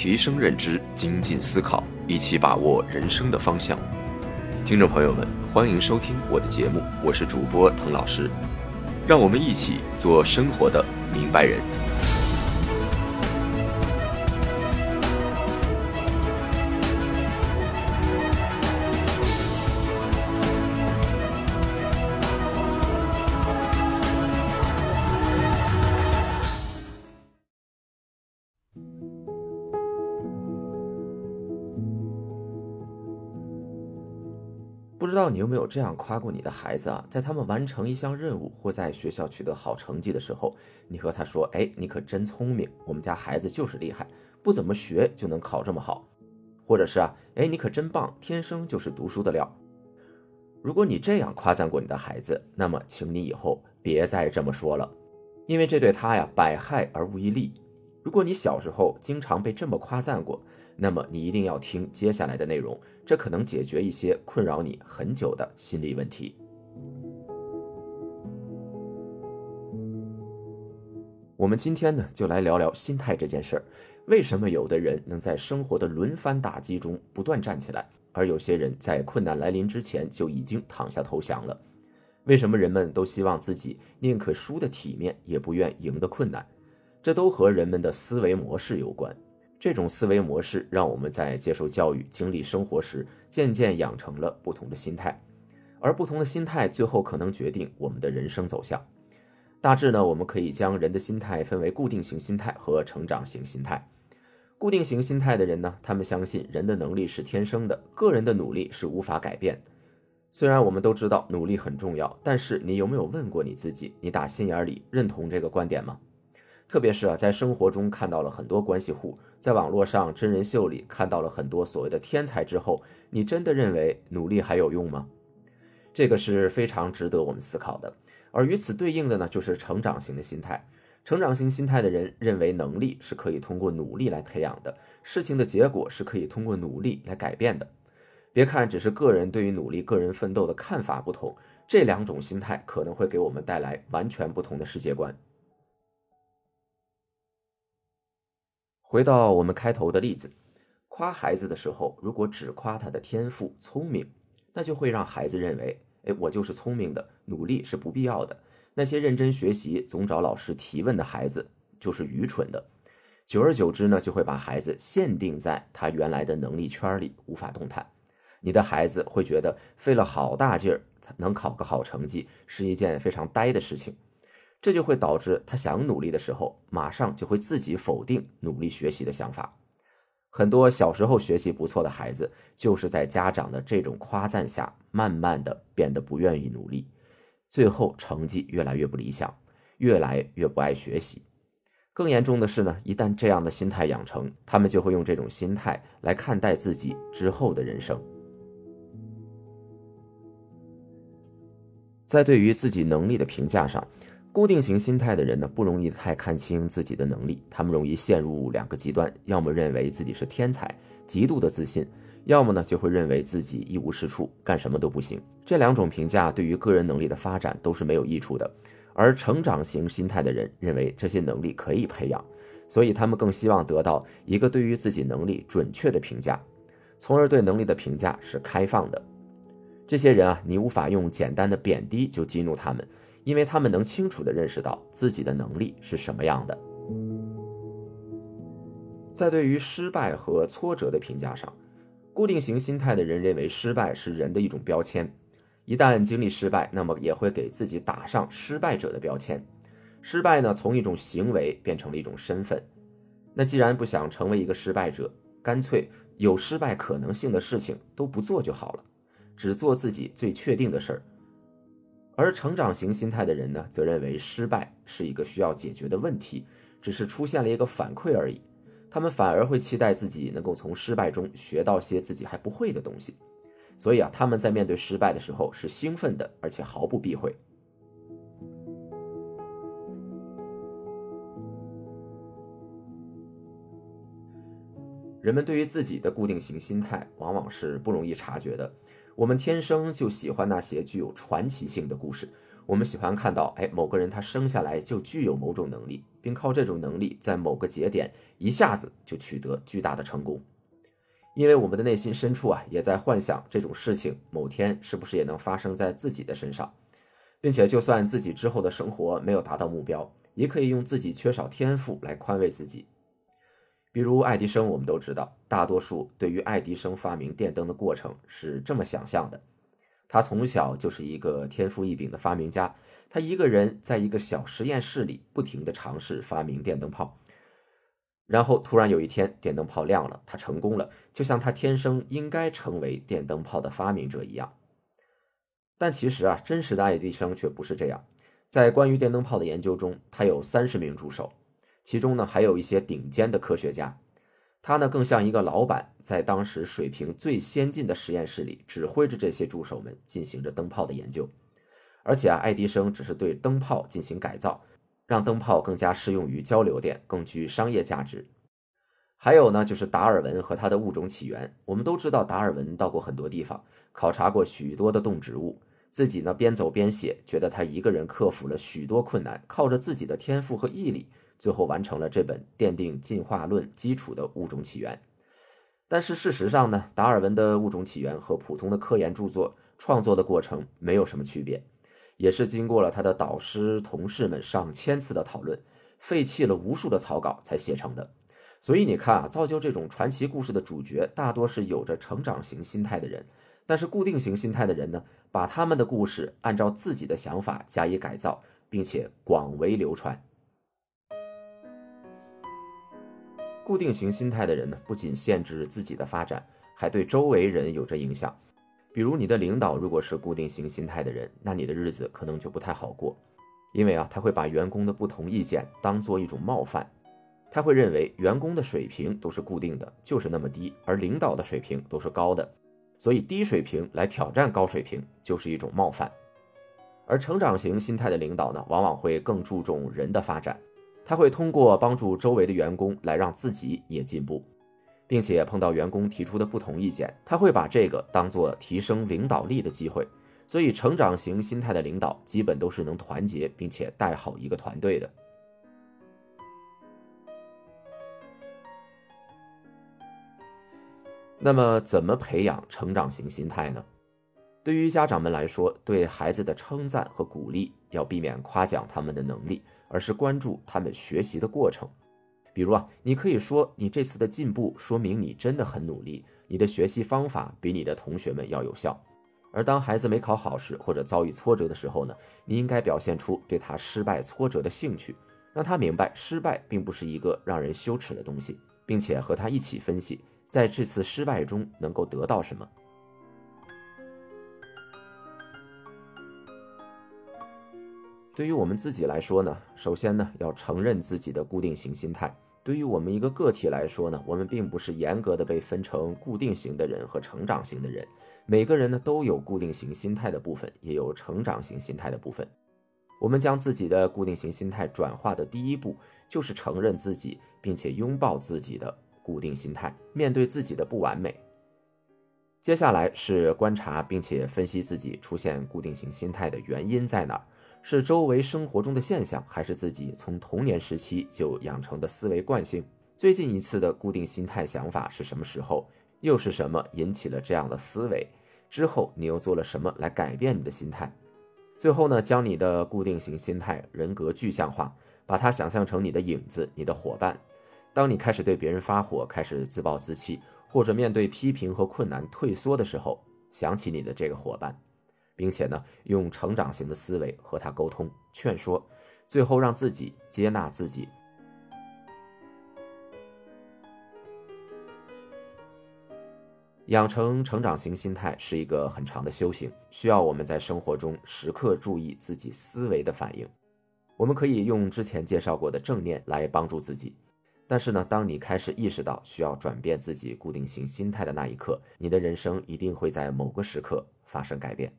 提升认知，精进思考，一起把握人生的方向。听众朋友们，欢迎收听我的节目，我是主播滕老师，让我们一起做生活的明白人。不知道你有没有这样夸过你的孩子啊？在他们完成一项任务或在学校取得好成绩的时候，你和他说：“哎，你可真聪明，我们家孩子就是厉害，不怎么学就能考这么好。”或者是啊，“哎，你可真棒，天生就是读书的料。”如果你这样夸赞过你的孩子，那么请你以后别再这么说了，因为这对他呀百害而无一利。如果你小时候经常被这么夸赞过，那么你一定要听接下来的内容。这可能解决一些困扰你很久的心理问题。我们今天呢，就来聊聊心态这件事儿。为什么有的人能在生活的轮番打击中不断站起来，而有些人在困难来临之前就已经躺下投降了？为什么人们都希望自己宁可输的体面，也不愿赢得困难？这都和人们的思维模式有关。这种思维模式让我们在接受教育、经历生活时，渐渐养成了不同的心态，而不同的心态最后可能决定我们的人生走向。大致呢，我们可以将人的心态分为固定型心态和成长型心态。固定型心态的人呢，他们相信人的能力是天生的，个人的努力是无法改变。虽然我们都知道努力很重要，但是你有没有问过你自己，你打心眼里认同这个观点吗？特别是啊，在生活中看到了很多关系户，在网络上真人秀里看到了很多所谓的天才之后，你真的认为努力还有用吗？这个是非常值得我们思考的。而与此对应的呢，就是成长型的心态。成长型心态的人认为能力是可以通过努力来培养的，事情的结果是可以通过努力来改变的。别看只是个人对于努力、个人奋斗的看法不同，这两种心态可能会给我们带来完全不同的世界观。回到我们开头的例子，夸孩子的时候，如果只夸他的天赋聪明，那就会让孩子认为，哎，我就是聪明的，努力是不必要的。那些认真学习、总找老师提问的孩子就是愚蠢的。久而久之呢，就会把孩子限定在他原来的能力圈里，无法动弹。你的孩子会觉得费了好大劲儿才能考个好成绩，是一件非常呆的事情。这就会导致他想努力的时候，马上就会自己否定努力学习的想法。很多小时候学习不错的孩子，就是在家长的这种夸赞下，慢慢的变得不愿意努力，最后成绩越来越不理想，越来越不爱学习。更严重的是呢，一旦这样的心态养成，他们就会用这种心态来看待自己之后的人生。在对于自己能力的评价上。固定型心态的人呢，不容易太看清自己的能力，他们容易陷入两个极端：要么认为自己是天才，极度的自信；要么呢，就会认为自己一无是处，干什么都不行。这两种评价对于个人能力的发展都是没有益处的。而成长型心态的人认为这些能力可以培养，所以他们更希望得到一个对于自己能力准确的评价，从而对能力的评价是开放的。这些人啊，你无法用简单的贬低就激怒他们。因为他们能清楚地认识到自己的能力是什么样的。在对于失败和挫折的评价上，固定型心态的人认为失败是人的一种标签，一旦经历失败，那么也会给自己打上失败者的标签。失败呢，从一种行为变成了一种身份。那既然不想成为一个失败者，干脆有失败可能性的事情都不做就好了，只做自己最确定的事儿。而成长型心态的人呢，则认为失败是一个需要解决的问题，只是出现了一个反馈而已。他们反而会期待自己能够从失败中学到些自己还不会的东西。所以啊，他们在面对失败的时候是兴奋的，而且毫不避讳。人们对于自己的固定型心态，往往是不容易察觉的。我们天生就喜欢那些具有传奇性的故事，我们喜欢看到，哎，某个人他生下来就具有某种能力，并靠这种能力在某个节点一下子就取得巨大的成功。因为我们的内心深处啊，也在幻想这种事情某天是不是也能发生在自己的身上，并且就算自己之后的生活没有达到目标，也可以用自己缺少天赋来宽慰自己。比如爱迪生，我们都知道，大多数对于爱迪生发明电灯的过程是这么想象的。他从小就是一个天赋异禀的发明家，他一个人在一个小实验室里不停地尝试发明电灯泡，然后突然有一天电灯泡亮了，他成功了，就像他天生应该成为电灯泡的发明者一样。但其实啊，真实的爱迪生却不是这样。在关于电灯泡的研究中，他有三十名助手，其中呢还有一些顶尖的科学家。他呢，更像一个老板，在当时水平最先进的实验室里，指挥着这些助手们进行着灯泡的研究。而且啊，爱迪生只是对灯泡进行改造，让灯泡更加适用于交流电，更具商业价值。还有呢，就是达尔文和他的物种起源。我们都知道，达尔文到过很多地方，考察过许多的动植物，自己呢边走边写，觉得他一个人克服了许多困难，靠着自己的天赋和毅力。最后完成了这本奠定进化论基础的物种起源，但是事实上呢，达尔文的物种起源和普通的科研著作创作的过程没有什么区别，也是经过了他的导师同事们上千次的讨论，废弃了无数的草稿才写成的。所以你看啊，造就这种传奇故事的主角大多是有着成长型心态的人，但是固定型心态的人呢，把他们的故事按照自己的想法加以改造，并且广为流传。固定型心态的人呢，不仅限制自己的发展，还对周围人有着影响。比如，你的领导如果是固定型心态的人，那你的日子可能就不太好过，因为啊，他会把员工的不同意见当做一种冒犯，他会认为员工的水平都是固定的，就是那么低，而领导的水平都是高的，所以低水平来挑战高水平就是一种冒犯。而成长型心态的领导呢，往往会更注重人的发展。他会通过帮助周围的员工来让自己也进步，并且碰到员工提出的不同意见，他会把这个当做提升领导力的机会。所以，成长型心态的领导基本都是能团结并且带好一个团队的。那么，怎么培养成长型心态呢？对于家长们来说，对孩子的称赞和鼓励要避免夸奖他们的能力。而是关注他们学习的过程，比如啊，你可以说你这次的进步说明你真的很努力，你的学习方法比你的同学们要有效。而当孩子没考好时或者遭遇挫折的时候呢，你应该表现出对他失败挫折的兴趣，让他明白失败并不是一个让人羞耻的东西，并且和他一起分析在这次失败中能够得到什么。对于我们自己来说呢，首先呢要承认自己的固定型心态。对于我们一个个体来说呢，我们并不是严格的被分成固定型的人和成长型的人。每个人呢都有固定型心态的部分，也有成长型心态的部分。我们将自己的固定型心态转化的第一步，就是承认自己，并且拥抱自己的固定心态，面对自己的不完美。接下来是观察并且分析自己出现固定型心态的原因在哪儿。是周围生活中的现象，还是自己从童年时期就养成的思维惯性？最近一次的固定心态想法是什么时候？又是什么引起了这样的思维？之后你又做了什么来改变你的心态？最后呢，将你的固定型心态人格具象化，把它想象成你的影子、你的伙伴。当你开始对别人发火、开始自暴自弃，或者面对批评和困难退缩的时候，想起你的这个伙伴。并且呢，用成长型的思维和他沟通、劝说，最后让自己接纳自己。养成成长型心态是一个很长的修行，需要我们在生活中时刻注意自己思维的反应。我们可以用之前介绍过的正念来帮助自己，但是呢，当你开始意识到需要转变自己固定型心态的那一刻，你的人生一定会在某个时刻发生改变。